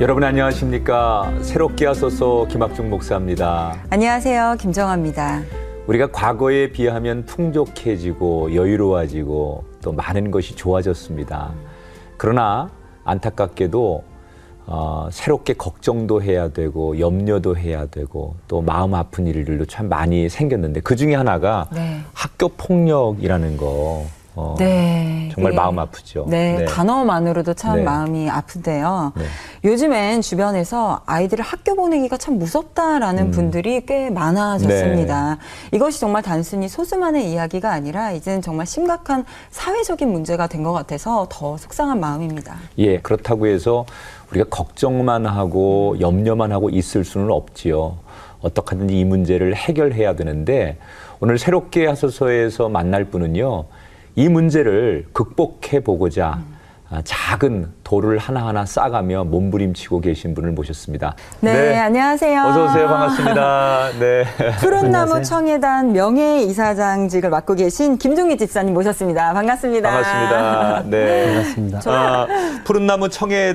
여러분 안녕하십니까? 새롭게 하소서 김학중 목사입니다. 안녕하세요. 김정아입니다. 우리가 과거에 비하면 풍족해지고 여유로워지고 또 많은 것이 좋아졌습니다. 그러나 안타깝게도 어, 새롭게 걱정도 해야 되고 염려도 해야 되고 또 마음 아픈 일들도 참 많이 생겼는데 그 중에 하나가 네. 학교 폭력이라는 거 어, 네. 정말 네. 마음 아프죠. 네, 네. 단어만으로도 참 네. 마음이 아픈데요. 네. 요즘엔 주변에서 아이들을 학교 보내기가 참 무섭다라는 음. 분들이 꽤 많아졌습니다. 네. 이것이 정말 단순히 소수만의 이야기가 아니라 이제는 정말 심각한 사회적인 문제가 된 것 같아서 더 속상한 마음입니다. 예, 그렇다고 해서 우리가 걱정만 하고 염려만 하고 있을 수는 없지요. 어떻게 하든지 이 문제를 해결해야 되는데 오늘 새롭게 하소서에서 만날 분은요. 이 문제를 극복해 보고자 아, 작은 돌을 하나하나 싸가며 몸부림치고 계신 분을 모셨습니다. 네, 안녕하세요. 어서 오세요. 반갑습니다. 네. 푸른나무. 청해단 명예 이사장직을 맡고 계신 김종희 집사님 모셨습니다. 반갑습니다. 반갑습니다. 네. 반갑습니다. 아, 푸른나무 청해단이라고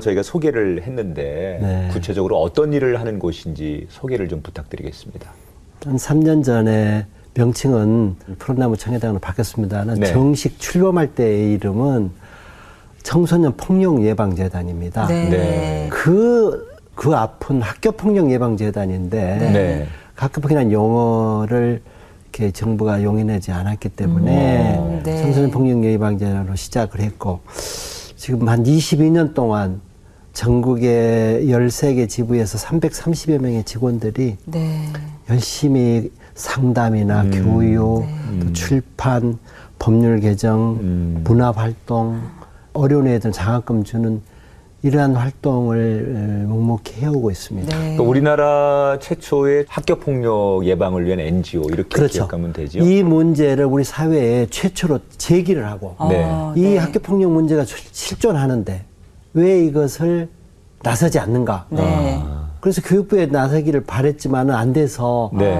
저희가 소개를 했는데 네. 구체적으로 어떤 일을 하는 곳인지 소개를 좀 부탁드리겠습니다. 한 3년 전에 명칭은 푸른나무 청해당으로 바뀌었습니다는 네. 정식 출범할 때의 이름은 청소년 폭력 예방 재단입니다. 네. 네. 그, 그 앞은 학교 폭력 예방 재단인데 네. 학교 폭력이라는 용어를 이렇게 정부가 용인하지 않았기 때문에 음, 네. 청소년 폭력 예방 재단으로 시작을 했고 지금 한 22년 동안 전국의 13개 지부에서 330여 명의 직원들이 네. 열심히 상담이나 음. 교육, 네. 또 출판, 법률 개정, 음. 문화 활동, 어려운 애들 장학금 주는 이러한 활동을 어, 묵묵히 해오고 있습니다. 네. 또 우리나라 최초의 학교 폭력 예방을 위한 NGO 이렇게 그렇죠. 기억하면 되죠. 이 문제를 우리 사회에 최초로 제기를 하고 네. 어, 이 네. 학교 폭력 문제가 실- 실존하는데 왜 이것을 나서지 않는가? 네. 아, 그래서 교육부에 나서기를 바랬지만은 안 돼서 네.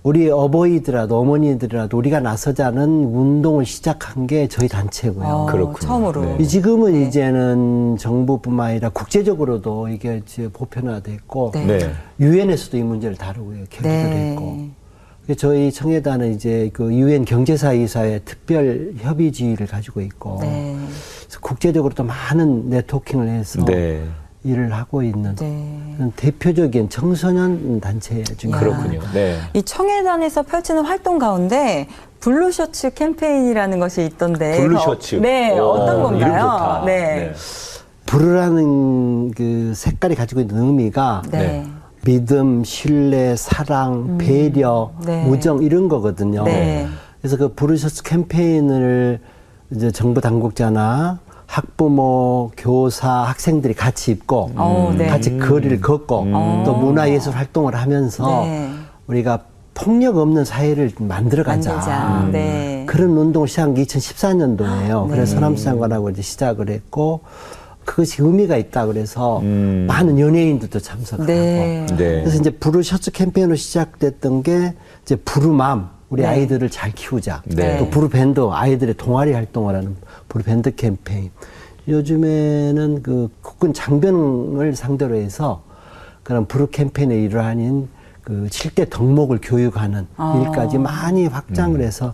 어, 우리 어버이들이라도 어머니들이라도 우리가 나서자는 운동을 시작한 게 저희 단체고요. 어, 그렇군요. 처음으로. 네. 이 지금은 이제는 정부뿐만 아니라 국제적으로도 이게 이제 보편화됐고 네. 네. 유엔에서도 이 문제를 다루고요 계기도 네. 했고 그래서 저희 청해단은 이제 그 유엔 경제사이사의 특별 협의지를 가지고 있고 네. 그래서 국제적으로도 많은 networking을 해서 네. 일을 하고 있는 네. 대표적인 청소년 단체 중에 야. 그렇군요. 네. 이 청예단에서 펼치는 활동 가운데 blue 셔츠 캠페인이라는 것이 있던데. blue 그 어- 셔츠. 네, 오, 어떤 이런 건가요? 좋다. 네. blue라는 그 색깔이 가지고 있는 의미가 네. 네. 믿음, 신뢰, 사랑, 배려, 네. 우정 이런 거거든요. 네. 그래서 그 부르셔츠 캠페인을 이제 정부 당국자나 학부모, 교사, 학생들이 같이 입고 어, 네. 같이 거리를 걷고 또 문화예술 활동을 하면서 네. 우리가 폭력 없는 사회를 만들어 가자. 만들자. 음. 네. 그런 운동을 시작한 게 2014년도예요. 네. 그래서 서남수 장관하고 이제 시작을 했고 그것이 의미가 있다 그래서 음. 많은 연예인들도 참석하고 네. 네. 그래서 이제 부르 셔츠 캠페인으로 시작됐던 게 이제 부르맘 우리 네. 아이들을 잘 키우자. 네. 또 부르 밴드 아이들의 동아리 활동을 하는 부르 밴드 캠페인. 요즘에는 그 국군 장병을 상대로 해서 그런 부르 캠페인의 일환인 그 7대 덕목을 교육하는 아. 일까지 많이 확장을 해서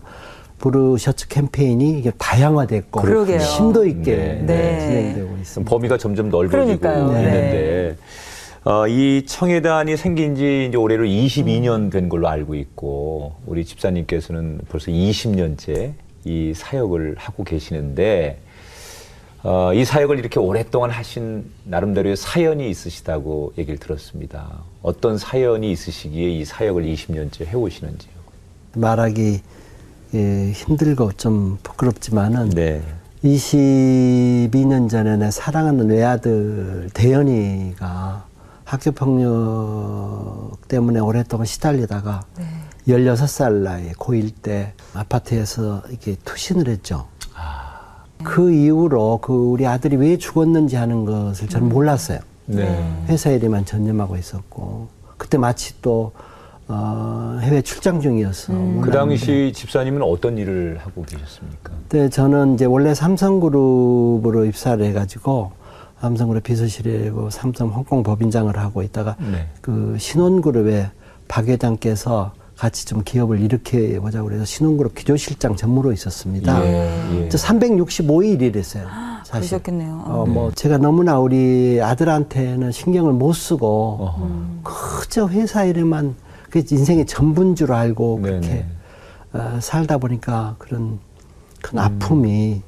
부르 셔츠 캠페인이 이게 다양화됐고 그러게요. 심도 있게 네. 진행되고 좀 있습니다. 범위가 점점 넓어지고 그러니까요. 있는데 어, 이 청해단이 생긴 지 이제 올해로 22년 된 걸로 알고 있고 우리 집사님께서는 벌써 20년째 이 사역을 하고 계시는데 어, 이 사역을 이렇게 오랫동안 하신 나름대로의 사연이 있으시다고 얘기를 들었습니다. 어떤 사연이 있으시기에 이 사역을 20년째 해오시는지요? 말하기 예, 힘들고 좀 부끄럽지만은 네. 22년 전에 내 사랑하는 외아들 대현이가 학교 폭력 때문에 오랫동안 시달리다가 네. 16살 나이에 고1 때 아파트에서 이렇게 투신을 했죠. 그 이후로 그 우리 아들이 왜 죽었는지 하는 것을 저는 몰랐어요. 네. 회사 일에만 전념하고 있었고 그때 마치 또 어, 해외 출장 중이어서 그 몰랐는데 당시 집사님은 어떤 일을 하고 계셨습니까? 그때 저는 이제 원래 삼성그룹으로 입사를 해가지고 삼성그룹 비서실이고 삼성 홍콩 법인장을 하고 있다가 네. 그 신혼그룹의 박 회장께서 같이 좀 기업을 일으켜 보자고 그래서 신혼그룹 기조실장 전무로 있었습니다. 예, 예. 저 365일 일했어요. 사실. 그러셨겠네요. 어, 뭐 제가 너무나 우리 아들한테는 신경을 못 쓰고 어허. 그저 회사 일에만 그 인생의 전부인 줄 알고. 그렇게 어, 살다 보니까 그런 큰 음. 아픔이 에,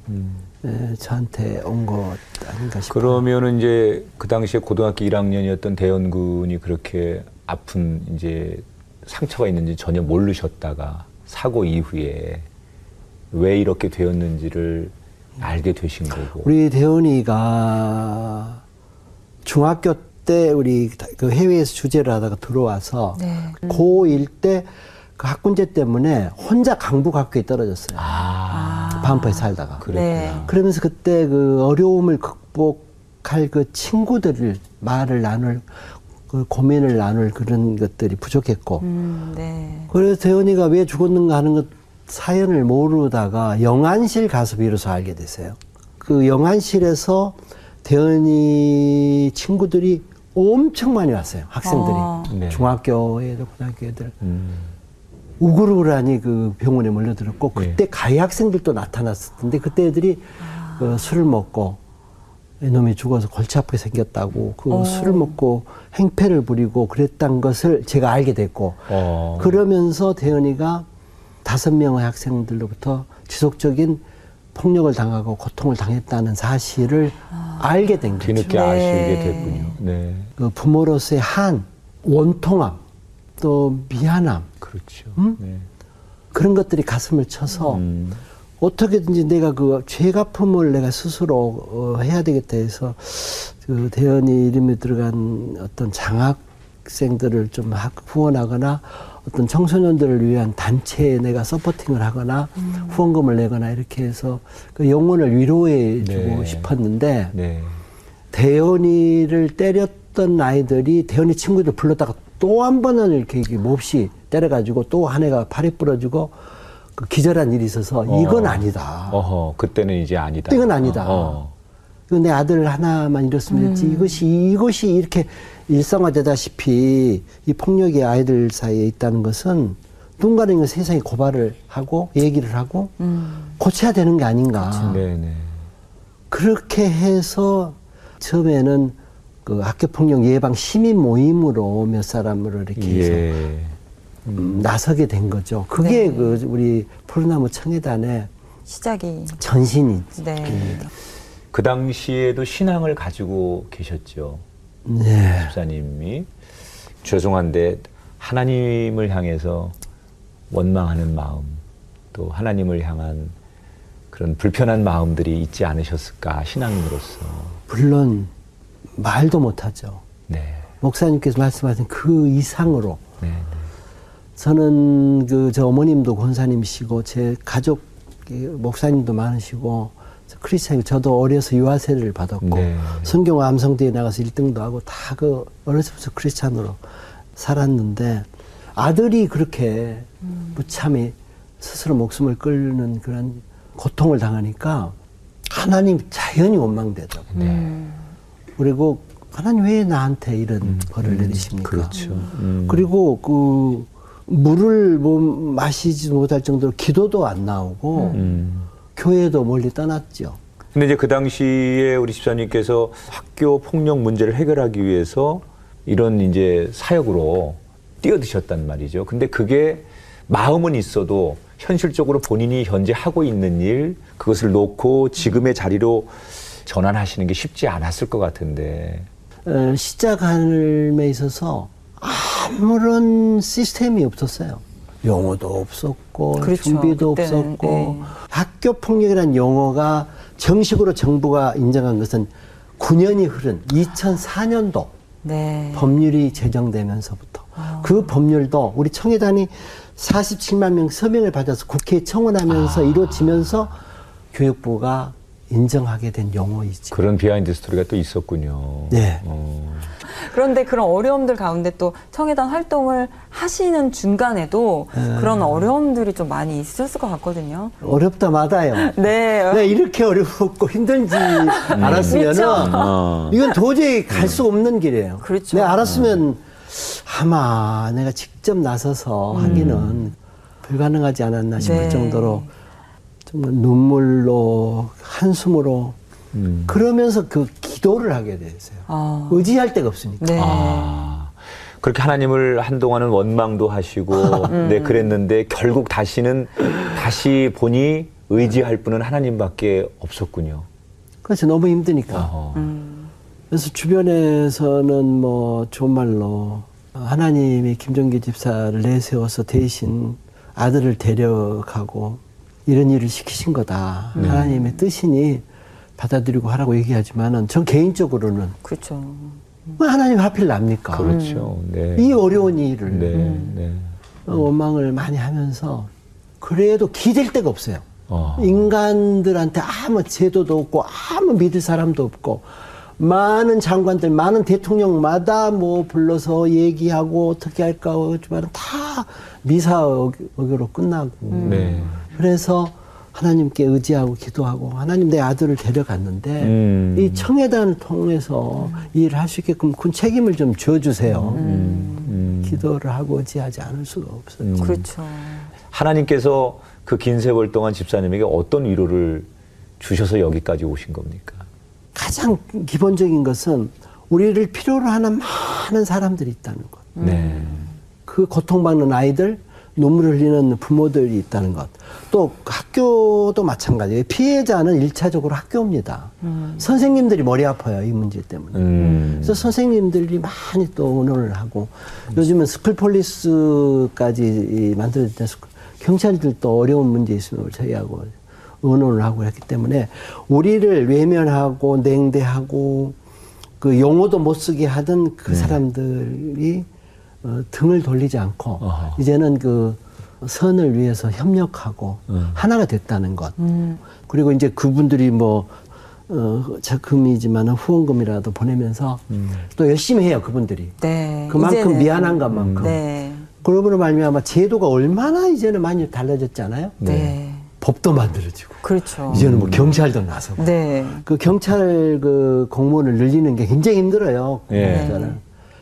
저한테 온 것 아닌가 싶어요. 그러면은 이제 그 당시에 고등학교 1학년이었던 대현군이 그렇게 아픈 이제 상처가 있는지 전혀 모르셨다가 사고 이후에 왜 이렇게 되었는지를 알게 되신 거고. 우리 대현이가 중학교 때 우리 그 해외에서 주재를 하다가 들어와서 네. 고1 때 그 학군제 때문에 혼자 강북 학교에 떨어졌어요. 아, 반포에 살다가. 그랬구나. 네. 그러면서 그때 그 어려움을 극복할 그 친구들을 말을 나눌 그 고민을 나눌 그런 것들이 부족했고 음, 네. 그래서 대현이가 왜 죽었는가 하는 것 사연을 모르다가 영안실 가서 비로소 알게 됐어요. 그 영안실에서 대현이 친구들이 엄청 많이 왔어요. 학생들이 어. 네. 중학교 애들, 고등학교 애들 음, 우글우글하니 그 병원에 몰려들었고 네. 그때 가해 학생들도 나타났을 텐데 그때 애들이 그 술을 먹고 이놈이 죽어서 골치 아프게 생겼다고 그 어. 술을 먹고 행패를 부리고 그랬던 것을 제가 알게 됐고 어. 그러면서 대현이가 다섯 명의 학생들로부터 지속적인 폭력을 당하고 고통을 당했다는 사실을 알게 된 거죠. 뒤늦게 네. 아시게 됐군요. 네. 그 부모로서의 한 원통함 또 미안함 그렇죠. 음? 네. 그런 것들이 가슴을 쳐서 음. 어떻게든지 내가 그 죄갚음을 내가 스스로 어, 해야 되겠다 해서 그 대현이 이름이 들어간 어떤 장학생들을 좀 학- 후원하거나 어떤 청소년들을 위한 단체에 내가 서포팅을 하거나 후원금을 내거나 이렇게 해서 그 영혼을 위로해 주고 네. 싶었는데 네. 대현이를 때렸던 아이들이 대현이 친구들 불렀다가 또 한 번은 이렇게 이게 몹시 때려가지고 또한 애가 팔이 부러지고 그 기절한 일이 있어서 이건 어. 아니다. 어허, 그때는 이제 아니다. 이건 아니다. 어. 내 아들 하나만 이렇으면 됐지. 이것이 이것이 이렇게 일상화되다시피 이 폭력이 아이들 사이에 있다는 것은 누군가는 세상에 고발을 하고 얘기를 하고 음. 고쳐야 되는 게 아닌가. 네네. 그렇게 해서 처음에는 그 학교 폭력 예방 시민 모임으로 몇 사람을 이렇게 해서 예. 음, 나서게 된 거죠. 그게 네. 그 우리 푸르나무 청해단의 시작이. 전신이. 네. 그 당시에도 신앙을 가지고 계셨죠. 네. 집사님이 죄송한데 하나님을 향해서 원망하는 마음 또 하나님을 향한 그런 불편한 마음들이 있지 않으셨을까 신앙인으로서 물론 말도 못하죠. 네, 목사님께서 말씀하신 그 이상으로 네, 네. 저는 그 저 어머님도 권사님이시고 제 가족 이 목사님도 많으시고 크리스찬이고 저도 어려서 유아세를 받았고 네. 성경 암성대에 나가서 1등도 하고 다 그 어려서부터 크리스찬으로 살았는데 아들이 그렇게 무참히 스스로 목숨을 끊는 그런 고통을 당하니까 하나님 자연히 원망되죠. 네. 그리고 하나님 왜 나한테 이런 벌을 내리십니까? 그렇죠. 음. 그리고 그 물을 뭐 마시지 못할 정도로 기도도 안 나오고 음. 교회도 멀리 떠났죠. 근데 이제 그 당시에 우리 집사님께서 학교 폭력 문제를 해결하기 위해서 이런 이제 사역으로 뛰어드셨단 말이죠. 근데 그게 마음은 있어도 현실적으로 본인이 현재 하고 있는 일 그것을 놓고 지금의 자리로 전환하시는 게 쉽지 않았을 것 같은데. 어, 시작함에 있어서 아무런 시스템이 없었어요. 용어도 없었고 그렇죠. 준비도 그때는, 없었고 네. 학교 폭력이라는 용어가 정식으로 정부가 인정한 것은 9년이 흐른 2004년도 네. 법률이 제정되면서부터 그 법률도 우리 청예단이 47만 명 서명을 받아서 국회에 청원하면서 이루어지면서 교육부가 인정하게 된 용어이죠. 그런 behind story가 또 있었군요. 네. 어. 그런데 그런 어려움들 가운데 또 청해단 활동을 하시는 중간에도 네. 그런 어려움들이 좀 많이 있었을 것 같거든요. 어렵다 마다요. 네. 네, 이렇게 어렵고 힘든지 알았으면은 그렇죠. 어. 이건 도저히 갈수 없는 길이에요. 그렇죠. 네, 알았으면 아마 내가 직접 나서서 하기는 불가능하지 않았나 싶을 네. 정도로 정말 눈물로 한숨으로 음. 그러면서 그 기도를 하게 됐어요. 아. 의지할 데가 없으니까. 네. 아, 그렇게 하나님을 한동안은 원망도 하시고, 네, 그랬는데 결국 다시는 다시 보니 의지할 분은 하나님밖에 없었군요. 그래서 너무 힘드니까. 어허. 그래서 주변에서는 뭐 좋은 말로 하나님이 김정기 집사를 내세워서 대신 아들을 데려가고 이런 일을 시키신 거다. 하나님의 뜻이니 받아들이고 하라고 얘기하지만은 전 개인적으로는 그렇죠. 왜 하나님 하필 납니까? 그렇죠. 네. 이 어려운 일을 네, 네. 어, 원망을 많이 하면서 그래도 기댈 데가 없어요. 어. 인간들한테 아무 제도도 없고 아무 믿을 사람도 없고 많은 장관들, 많은 대통령마다 뭐 불러서 얘기하고 어떻게 할까 하지만 다 미사역으로 끝나고 네. 그래서 하나님께 의지하고 기도하고 하나님 내 아들을 데려갔는데 음. 이 청해단을 통해서 이 일을 할 수 있게끔 큰 책임을 좀 져주세요. 음. 기도를 하고 의지하지 않을 수가 없어요. 그렇죠. 하나님께서 그 긴 세월 동안 집사님에게 어떤 위로를 주셔서 여기까지 오신 겁니까? 가장 기본적인 것은 우리를 필요로 하는 많은 사람들이 있다는 것. 네. 그 고통받는 아이들, 눈물을 흘리는 부모들이 있다는 것. 또 학교도 마찬가지예요. 피해자는 일차적으로 학교입니다. 선생님들이 머리 아파요. 이 문제 때문에. 음. 그래서 선생님들이 많이 또 의논을 하고 요즘은 school police까지 school- 경찰들도 어려운 문제 있으면 저희하고 의논을 하고 했기 때문에 우리를 외면하고 냉대하고 그 용어도 못 쓰게 하던 그 사람들이 어, 등을 돌리지 않고 어허. 이제는 그 선을 위해서 협력하고 음. 하나가 됐다는 것. 그리고 이제 그분들이 뭐 어, 자금이지만 후원금이라도 보내면서 또 열심히 해요 그분들이. 네. 그만큼 이제는- 미안한 것만큼. 네. 그러므로 말미암아 제도가 얼마나 이제는 많이 달라졌잖아요. 네. 법도 만들어지고 그렇죠. 이제는 뭐 경찰도 나서고 네. 그 경찰 그 공무원을 늘리는 게 굉장히 힘들어요. 예. 공무원을.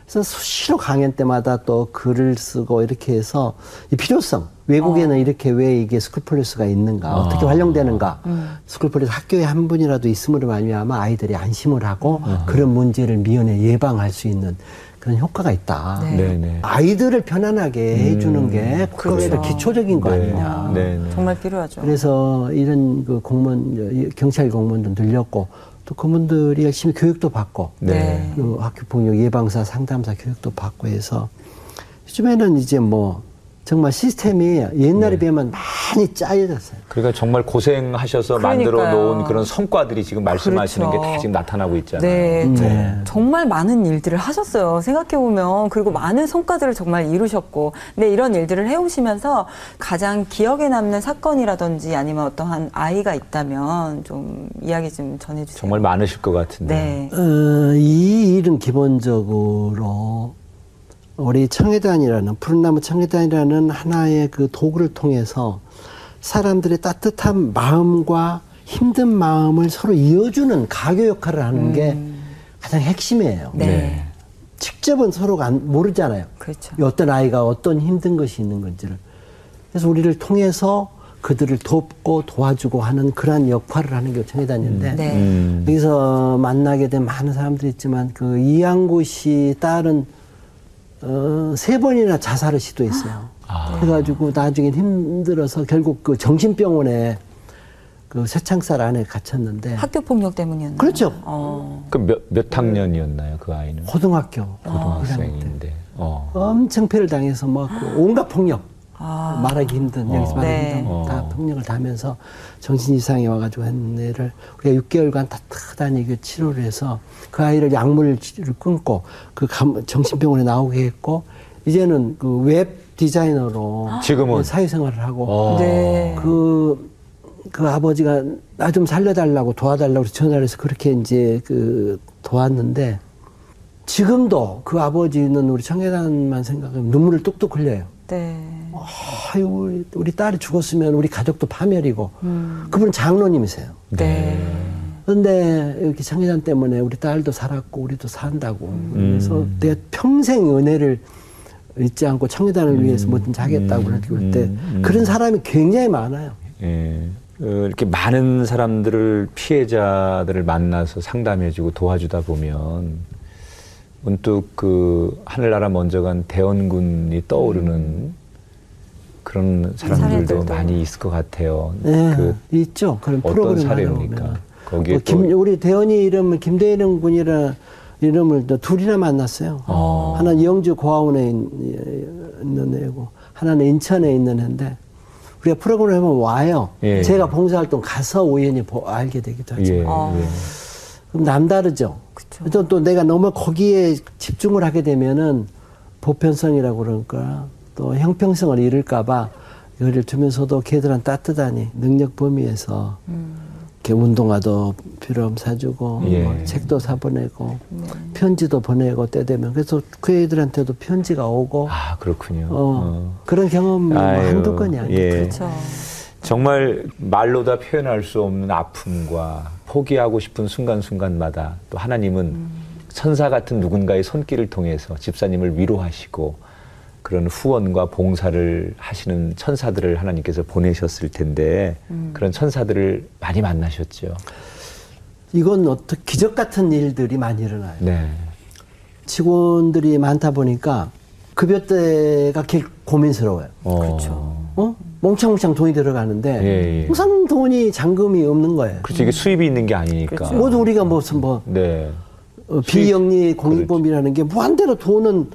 그래서 수시로 강연 때마다 또 글을 쓰고 이렇게 해서 이 필요성 외국에는 이렇게 왜 이게 school police가 있는가 어떻게 활용되는가 school police 학교에 한 분이라도 있음으로 말미암아 아이들이 안심을 하고 그런 문제를 미연에 예방할 수 있는 그런 효과가 있다. 네. 네, 네. 아이들을 편안하게 해주는 게 국가의 그렇죠. 기초적인 거 네. 아니냐. 네, 네. 정말 필요하죠. 그래서 이런 그 공무원 경찰 공무원도 늘렸고 또 그분들이 열심히 교육도 받고 네. 그 학교 폭력 예방사 상담사 교육도 받고 해서 요즘에는 이제 뭐 정말 시스템이 옛날에 네. 비하면 많이 짜여졌어요. 그러니까 정말 고생하셔서 만들어 그러니까요. 놓은 그런 성과들이 지금 말씀하시는 그렇죠. 게다 지금 나타나고 있잖아요. 네, 음. 저- 네. 정말 많은 일들을 하셨어요. 생각해 보면. 그리고 많은 성과들을 정말 이루셨고. 근데 이런 일들을 해오시면서 가장 기억에 남는 사건이라든지 아니면 어떠한 아이가 있다면 좀 이야기 좀 전해주세요. 정말 많으실 것 같은데. 네. 어, 이 일은 기본적으로 우리 청해단이라는 푸른나무 청해단이라는 하나의 그 도구를 통해서 사람들의 따뜻한 마음과 힘든 마음을 서로 이어주는 가교 역할을 하는 게 가장 핵심이에요. 네. 네. 직접은 서로가 안- 모르잖아요. 그렇죠. 이 어떤 아이가 어떤 힘든 것이 있는 건지를. 그래서 우리를 통해서 그들을 돕고 도와주고 하는 그러한 역할을 하는 게 청해단인데 네. 음. 여기서 만나게 된 많은 사람들이 있지만 그 이양구 씨 딸은 어, 세 번이나 자살을 시도했어요. 아. 그래가지고 나중에 힘들어서 결국 그 정신병원에 그 새창살 안에 갇혔는데 학교 폭력 때문이었나요? 그렇죠. 어. 그 몇, 몇 학년이었나요, 그 아이는? 고등학교 고등학생인데. 어. 엄청 패를 당해서 막그 온갖 폭력 아. 말하기 힘든 여기서 말하기 네. 힘든 다 어. 폭력을 당하면서 정신 이상이 와가지고 한 애를 우리가 6개월간 따뜻하니 그 치료를 해서 그 아이를 약물을 끊고 그 감- 정신병원에 나오게 했고 이제는 그 웹 디자이너로 지금은? 사회생활을 하고 어. 네. 그그 아버지가 나 좀 살려달라고 도와달라고 전화를 해서 그렇게 이제 그 도왔는데 지금도 그 아버지는 우리 청해단만 생각하면 눈물을 뚝뚝 흘려요. 네. 아유, 우리, 우리 딸이 죽었으면 우리 가족도 파멸이고. 그분은 장로님이세요. 네. 그런데 이렇게 청해단 때문에 우리 딸도 살았고 우리도 산다고. 그래서 내가 평생 은혜를 잊지 않고 청해단을 위해서 뭐든지 하겠다고 그럴 때 그런 사람이 굉장히 많아요. 예. 어, 이렇게 많은 사람들을 피해자들을 만나서 상담해주고 도와주다 보면 문득 그 하늘나라 먼저 간 대원군이 떠오르는 그런 사람들도 사례들도. 많이 있을 것 같아요. 네, 그 있죠. 그런 어떤 프로그램 사례입니까? 거기에 뭐또 김, 우리 대원이 이름을 김대일은 군이라 이름을 또 둘이나 만났어요. 어. 하나는 영주 고아원에 있- 있는 애고 하나는 인천에 있는 애인데 우리가 프로그램 해보면 와요. 예. 제가 봉사활동 가서 우연히 보- 알게 되기도 하죠. 예, 아. 예. 그럼 남다르죠. 그쵸. 그래서 또 내가 너무 거기에 집중을 하게 되면은 보편성이라고 그러니까 또 형평성을 잃을까봐 이거를 주면서도 걔들은 따뜻하니 능력 범위에서 이렇게 운동화도 필요하면 사주고 예. 뭐 책도 사보내고 편지도 보내고 때 되면 그래서 그 애들한테도 편지가 오고 아 그렇군요. 어, 어. 그런 아유, 한두 건이 아니에요. 예. 그렇죠. 정말 말로 다 표현할 수 없는 아픔과 포기하고 싶은 순간순간마다 또 하나님은 천사 같은 누군가의 손길을 통해서 집사님을 위로하시고 그런 후원과 봉사를 하시는 천사들을 하나님께서 보내셨을 텐데 그런 천사들을 많이 만나셨죠. 이건 어떻게 기적 같은 일들이 많이 일어나요. 네. 직원들이 많다 보니까 급여대가 길 고민스러워요. 어. 그렇죠. 어? 몽창몽창 돈이 들어가는데 예, 예. 우선 돈이 잔금이 없는 거예요. 그렇죠. 이게 수입이 있는 게 아니니까. 그렇죠. 모두 우리가 무슨 뭐 네. 어, 비영리 공익범이라는 게 무한대로 돈은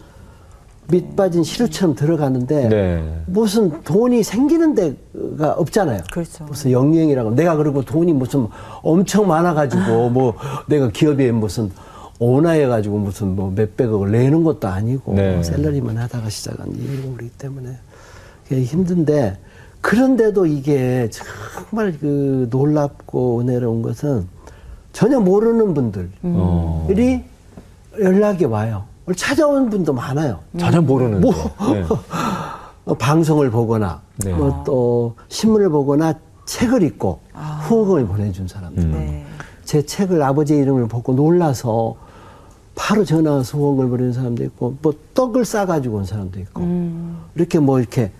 밑빠진 시루처럼 들어가는데 네. 무슨 돈이 생기는 데가 없잖아요. 그렇죠. 무슨 영리행이라고 내가 그리고 돈이 무슨 엄청 많아가지고 뭐 내가 기업에 무슨 오나해가지고 무슨 뭐 몇백억을 내는 것도 아니고 네. 샐러리만 하다가 시작한 일이기 때문에 그게 힘든데 그런데도 이게 정말 그 놀랍고 은혜로운 것은 전혀 모르는 분들이 어. 연락이 와요. 찾아온 분도 많아요. 전혀 모르는. 뭐. 네. 어, 방송을 보거나 네. 뭐 또 신문을 보거나 책을 읽고 후원금을 보내준 사람들. 음. 네. 제 책을 아버지 이름을 보고 놀라서 바로 전화 와서 후원금을 보내는 사람도 있고 뭐 떡을 싸가지고 온 사람도 있고 음. 이렇게 뭐 이렇게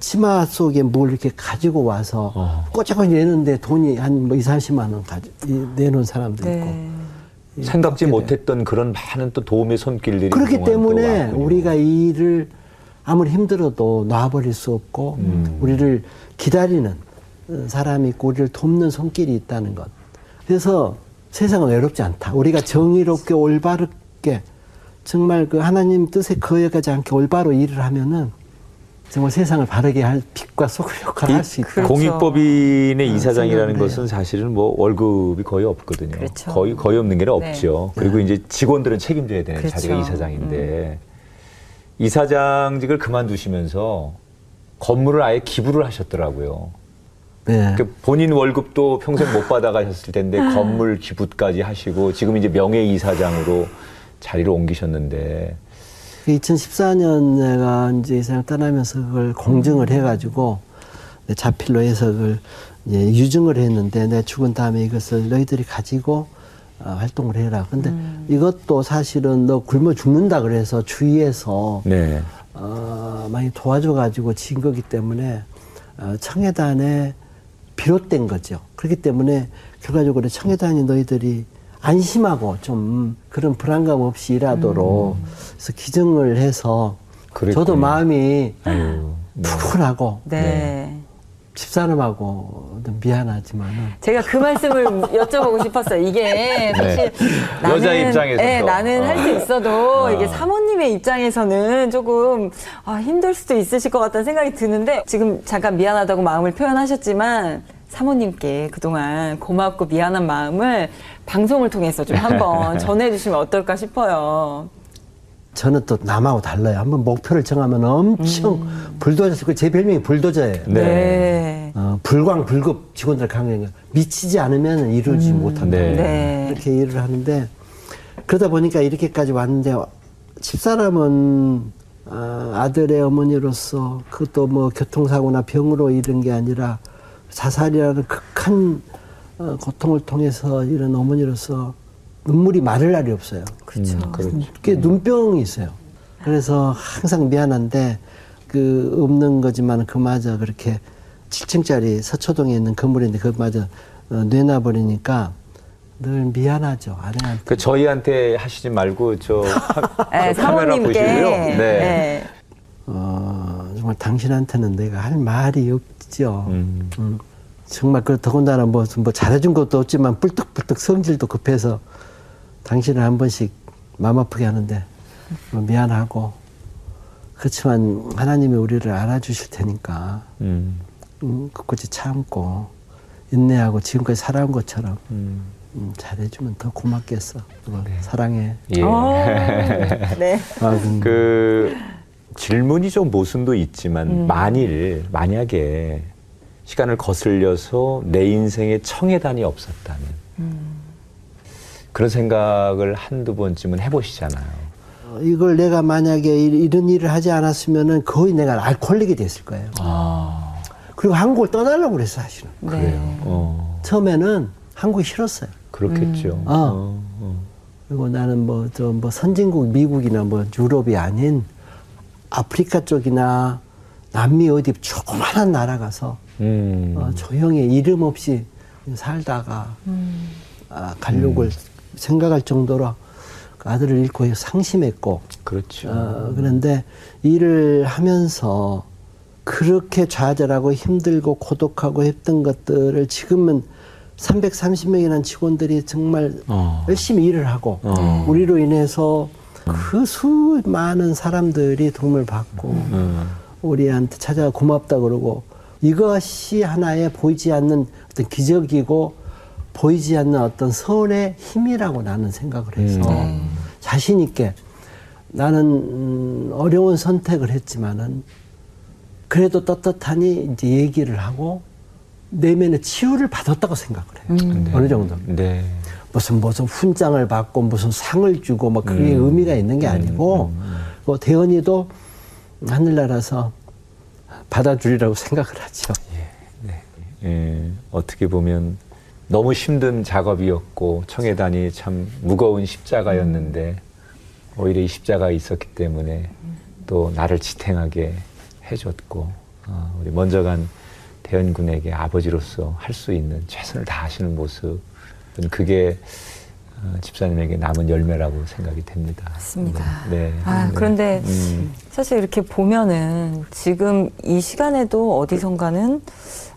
치마 속에 뭘 이렇게 가지고 와서 어. 꼬치꼬치 내는데 돈이 한 뭐 2, 30만 원 가지, 이- 내놓은 사람도 있고 네. 생각지 그렇게 돼요. 못했던 그런 많은 또 도움의 손길들이 그렇기 때문에. 우리가 이 일을 아무리 힘들어도 놔버릴 수 없고 음. 우리를 기다리는 어, 사람이 있고 우리를 돕는 손길이 있다는 것. 그래서 세상은 외롭지 않다. 우리가 정의롭게 올바르게 정말 그 하나님 뜻에 거역하지 않게 올바로 일을 하면은 정말 세상을 바르게 할 빛과 소금 역할을 할 수 있다. 그렇죠. 공익법인의 이사장이라는 생각을 것은 사실은 뭐 월급이 거의 없거든요. 그렇죠. 거의 거의 없는 게 없죠. 네. 그리고 이제 직원들은 책임져야 되는 그렇죠. 자리가 이사장인데 이사장직을 그만두시면서 건물을 아예 기부를 하셨더라고요. 네. 그 본인 월급도 평생 못 받아가셨을 텐데 건물 기부까지 하시고 지금 이제 명예 이사장으로 자리를 옮기셨는데 2014년 내가 이제 이사장 떠나면서 그걸 공증을 해가지고 내 자필로 해서 그걸 이제 유증을 했는데 내 죽은 다음에 이것을 너희들이 가지고 어, 활동을 해라. 근데 이것도 사실은 너 굶어 죽는다 그래서 주위에서 네. 어, 많이 도와줘가지고 진 거기 때문에 어, 청해단에 비롯된 거죠. 그렇기 때문에 결과적으로 청해단이 너희들이 안심하고 좀 그런 불안감 없이 일하도록 그래서 기증을 해서 그랬군요. 저도 마음이 아유. 네. 푸근하고 네. 집사람하고 미안하지만은 제가 그 말씀을 여쭤보고 싶었어요. 이게 사실 네. 여자 입장에서도. 네, 나는 할 수 있어도 아. 이게 사모님의 입장에서는 조금 아, 힘들 수도 있으실 것 같다는 생각이 드는데 지금 잠깐 미안하다고 마음을 표현하셨지만 사모님께 그동안 고맙고 미안한 마음을 방송을 통해서 좀 한번 전해주시면 어떨까 싶어요. 저는 또 남하고 달라요. 한번 목표를 정하면 엄청 불도저, 제 별명이 불도저예요. 네. 네. 어, 어, 불광 불급 직원들 강령 미치지 않으면 이루지 못한다. 네. 네. 이렇게 일을 하는데 그러다 보니까 이렇게까지 왔는데 집사람은 아, 아들의 어머니로서 그것도 뭐 교통사고나 병으로 이런 게 아니라 자살이라는 극한 어, 고통을 통해서 이런 어머니로서 눈물이 마를 날이 없어요. 그렇죠. 그게 눈병이 있어요. 그래서 항상 미안한데 그 없는 거지만 그마저 그렇게 7층짜리 서초동에 있는 건물인데 그마저 어, 내놔버리니까 늘 미안하죠 아내한테. 그 저희한테 하시지 말고 저, 카, 네, 저 카메라 사모님께. 보시고요. 네. 네. 어, 정말 당신한테는 내가 할 말이 없죠. 음. 음, 정말 그 더군다나 뭐, 뭐 잘해준 것도 없지만 뿔떡뿔떡 성질도 급해서 당신을 한 번씩 마음 아프게 하는데 뭐 미안하고 그렇지만 하나님이 우리를 알아주실 테니까 음. 음, 끝까지 참고 인내하고 지금까지 살아온 것처럼 음. 음, 잘해주면 더 고맙겠어. 어, 사랑해. 예. 어, 네. 아, 음, 그 질문이 좀 모순도 있지만 음. 만일 만약에 시간을 거슬려서 내 인생에 청해단이 없었다면 음. 그런 생각을 한두 번쯤은 해보시잖아요. 어, 이걸 내가 만약에 이- 이런 일을 하지 않았으면은 거의 내가 알코올릭이 됐을 거예요. 아 그리고 한국을 떠나려고 그랬어, 사실은. 그래요. 네. 어, 처음에는 한국이 싫었어요. 그렇겠죠. 음. 어. 어, 어. 그리고 나는 뭐, 저, 뭐, 선진국, 미국이나 뭐, 유럽이 아닌 아프리카 쪽이나 남미 어디 조그만한 나라 가서 음. 어, 조용히 이름 없이 살다가 아, 가려고 생각할 정도로 그 아들을 잃고 상심했고 그렇죠. 어, 그런데 일을 하면서 그렇게 좌절하고 힘들고 고독하고 했던 것들을 지금은 330명이라는 직원들이 정말 어. 열심히 일을 하고 어. 우리로 인해서 그 수많은 사람들이 도움을 받고 음. 우리한테 찾아와 고맙다 그러고 이것이 하나의 보이지 않는 어떤 기적이고 보이지 않는 어떤 선의 힘이라고 나는 생각을 해서 음. 자신 있게 나는 음, 어려운 선택을 했지만은 그래도 떳떳하니 이제 얘기를 하고 내면의 치유를 받았다고 생각을 해요. 네. 어느 정도. 네. 무슨 무슨 훈장을 받고 무슨 상을 주고 뭐 그게 음. 의미가 있는 게 아니고 뭐 대언이도 하늘나라서 받아주리라고 생각을 하죠. 네. 예, 어떻게 보면 너무 힘든 작업이었고 청해단이 참 무거운 십자가였는데 오히려 이 십자가 있었기 때문에 또 나를 지탱하게 해줬고 어, 우리 먼저 간 대현군에게 아버지로서 할 수 있는 최선을 다하시는 모습 저는 그게 어, 집사님에게 남은 열매라고 생각이 됩니다. 맞습니다. 네. 아, 네. 그런데 음. 사실 이렇게 보면은 지금 이 시간에도 어디선가는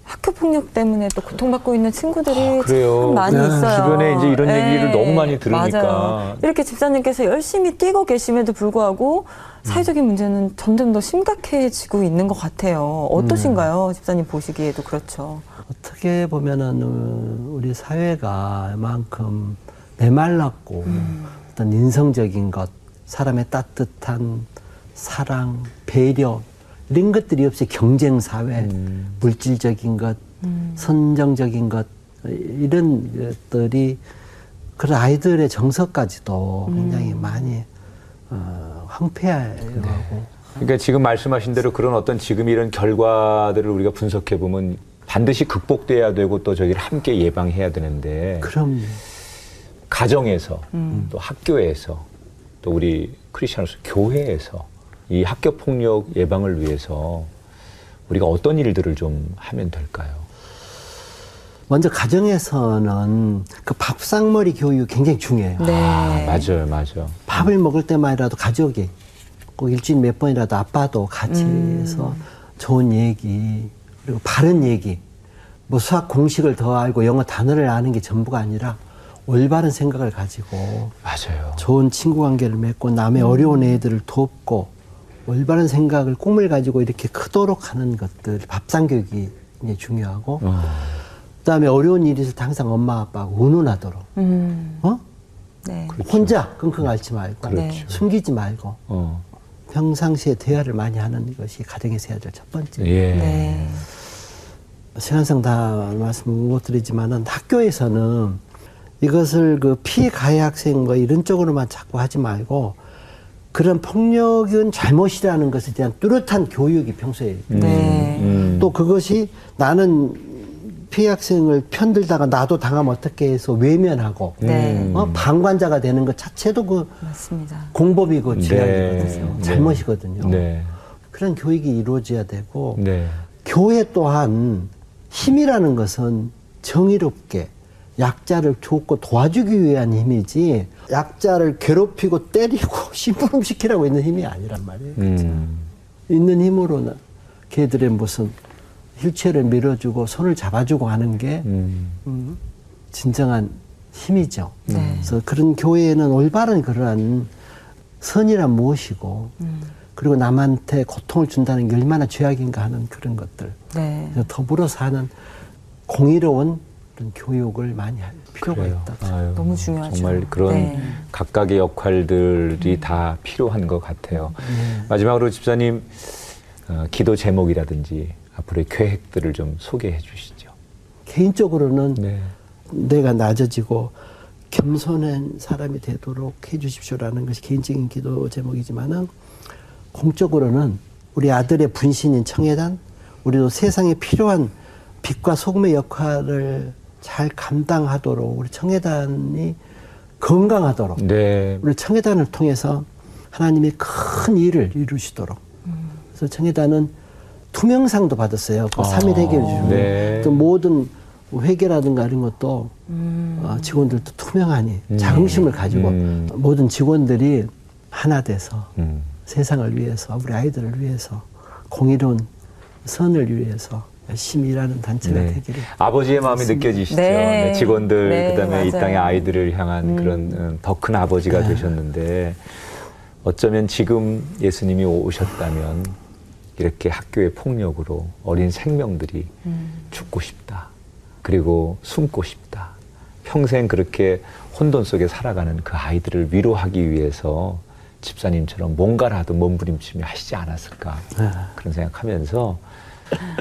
학교 폭력 때문에 또 고통받고 있는 친구들이 아, 그래요. 참 많이 네. 있어요. 주변에 이제 이런 얘기를 너무 많이 들으니까. 맞아요. 이렇게 집사님께서 열심히 뛰고 계심에도 불구하고 사회적인 문제는 점점 더 심각해지고 있는 것 같아요. 어떠신가요? 집사님 보시기에도 그렇죠. 어떻게 보면은 어, 우리 사회가 이만큼 메말랐고 어떤 인성적인 것, 사람의 따뜻한 사랑, 배려 이런 것들이 없이 경쟁 사회, 물질적인 것, 선정적인 것 이런 것들이 그런 아이들의 정서까지도 굉장히 많이 어, 황폐하고. 그러니까 지금 말씀하신 대로 그런 어떤 지금 이런 결과들을 우리가 분석해 보면 반드시 극복돼야 되고 또 저기를 함께 예방해야 되는데 그럼 가정에서 또 학교에서 또 우리 크리스천으로서 교회에서 이 학교 폭력 예방을 위해서 우리가 어떤 일들을 좀 하면 될까요? 먼저 가정에서는 그 밥상머리 교육 굉장히 중요해요. 네. 아, 맞아요, 맞아요. 밥을 먹을 때만이라도 가족이 꼭 일주일 몇 번이라도 아빠도 같이 해서 좋은 얘기 그리고 바른 얘기 뭐 수학 공식을 더 알고 영어 단어를 아는 게 전부가 아니라 올바른 생각을 가지고 맞아요. 좋은 친구 관계를 맺고 남의 어려운 애들을 돕고 올바른 생각을 꿈을 가지고 이렇게 크도록 하는 것들 밥상 교육이 굉장히 중요하고 어, 그다음에 어려운 일이 있을 때 항상 엄마 아빠하고 의논하도록 음, 어 네. 혼자 끙끙 앓지 말고 그렇죠. 숨기지 말고 어, 평상시에 대화를 많이 하는 것이 가정에서 해야 될 첫 번째. 예. 네. 시간상 다 말씀 못 드리지만은 학교에서는 이것을 그 피가해 학생 뭐 이런 쪽으로만 자꾸 하지 말고 그런 폭력은 잘못이라는 것에 대한 뚜렷한 교육이 평소에 네. 음. 또 그것이 나는 피해 학생을 편들다가 나도 당하면 어떻게 해서 외면하고 네. 어, 방관자가 되는 것 자체도 그 맞습니다. 공법이고 네. 죄악이거든요. 네. 잘못이거든요. 네. 그런 교육이 이루어져야 되고 네. 교회 또한 힘이라는 것은 정의롭게 약자를 돕고 도와주기 위한 힘이지 약자를 괴롭히고 때리고 심부름시키라고 있는 힘이 아니란 말이에요. 음. 있는 힘으로는 걔들의 무슨 휠체어를 밀어주고 손을 잡아주고 하는 게 음. 음, 진정한 힘이죠. 네. 그래서 그런 교회에는 올바른 그러한 선이란 무엇이고 음. 그리고 남한테 고통을 준다는 게 얼마나 죄악인가 하는 그런 것들 네. 더불어서 하는 공의로운 그런 교육을 많이 할 필요가 그래요. 있다. 아유, 너무 중요하죠. 정말 그런 네. 각각의 역할들이 다 필요한 것 같아요. 네. 마지막으로 집사님 어, 기도 제목이라든지 앞으로의 계획들을 좀 소개해 주시죠. 개인적으로는 네. 내가 낮아지고 겸손한 사람이 되도록 해 주십시오라는 것이 개인적인 기도 제목이지만은 공적으로는 우리 아들의 분신인 청해단 우리도 세상에 필요한 빛과 소금의 역할을 잘 감당하도록 우리 청해단이 건강하도록 네. 우리 청해단을 통해서 하나님이 큰 일을 이루시도록 그래서 청해단은 투명상도 받았어요. 그 아, 3일 해결 중. 네. 또 모든 회계라든가 이런 것도 어, 직원들도 투명하니 자긍심을 가지고 음. 모든 직원들이 하나 돼서 음. 세상을 위해서 우리 아이들을 위해서 공의로운 선을 위해서 열심히 일하는 단체가 네. 되기를 아버지의 마음이 느껴지시죠. 네. 네, 직원들 네, 그다음에 이 맞아요. 땅의 아이들을 향한 그런 더 큰 아버지가 되셨는데 어쩌면 지금 예수님이 오셨다면 이렇게 학교의 폭력으로 어린 생명들이 죽고 싶다. 그리고 숨고 싶다. 평생 그렇게 혼돈 속에 살아가는 그 아이들을 위로하기 위해서 집사님처럼 뭔가라도 몸부림치며 하시지 않았을까 그런 생각하면서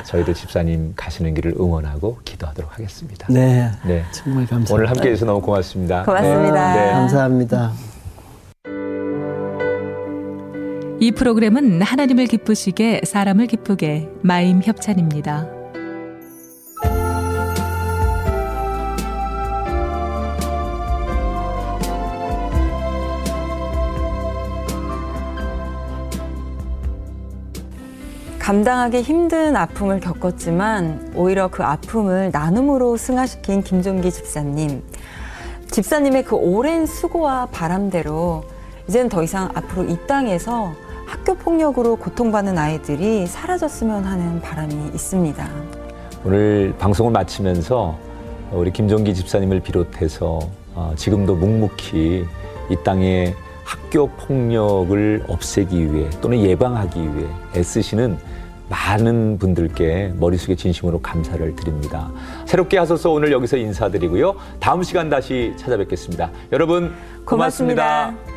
저희도 집사님 가시는 길을 응원하고 기도하도록 하겠습니다. 네, 네. 정말 감사합니다. 오늘 함께 해주셔서 너무 고맙습니다. 고맙습니다. 네. 감사합니다. 이 프로그램은 하나님을 기쁘시게 사람을 기쁘게 마임 협찬입니다. 감당하기 힘든 아픔을 겪었지만 오히려 그 아픔을 나눔으로 승화시킨 김종기 집사님. 집사님의 그 오랜 수고와 바람대로 이제는 더 이상 앞으로 이 땅에서 학교 폭력으로 고통받는 아이들이 사라졌으면 하는 바람이 있습니다. 오늘 방송을 마치면서 우리 김종기 집사님을 비롯해서 어, 지금도 묵묵히 이 땅에 학교 폭력을 없애기 위해 또는 예방하기 위해 애쓰시는 많은 분들께 머릿속에 진심으로 감사를 드립니다. 새롭게 하소서 오늘 여기서 인사드리고요. 다음 시간 다시 찾아뵙겠습니다. 여러분 고맙습니다. 고맙습니다.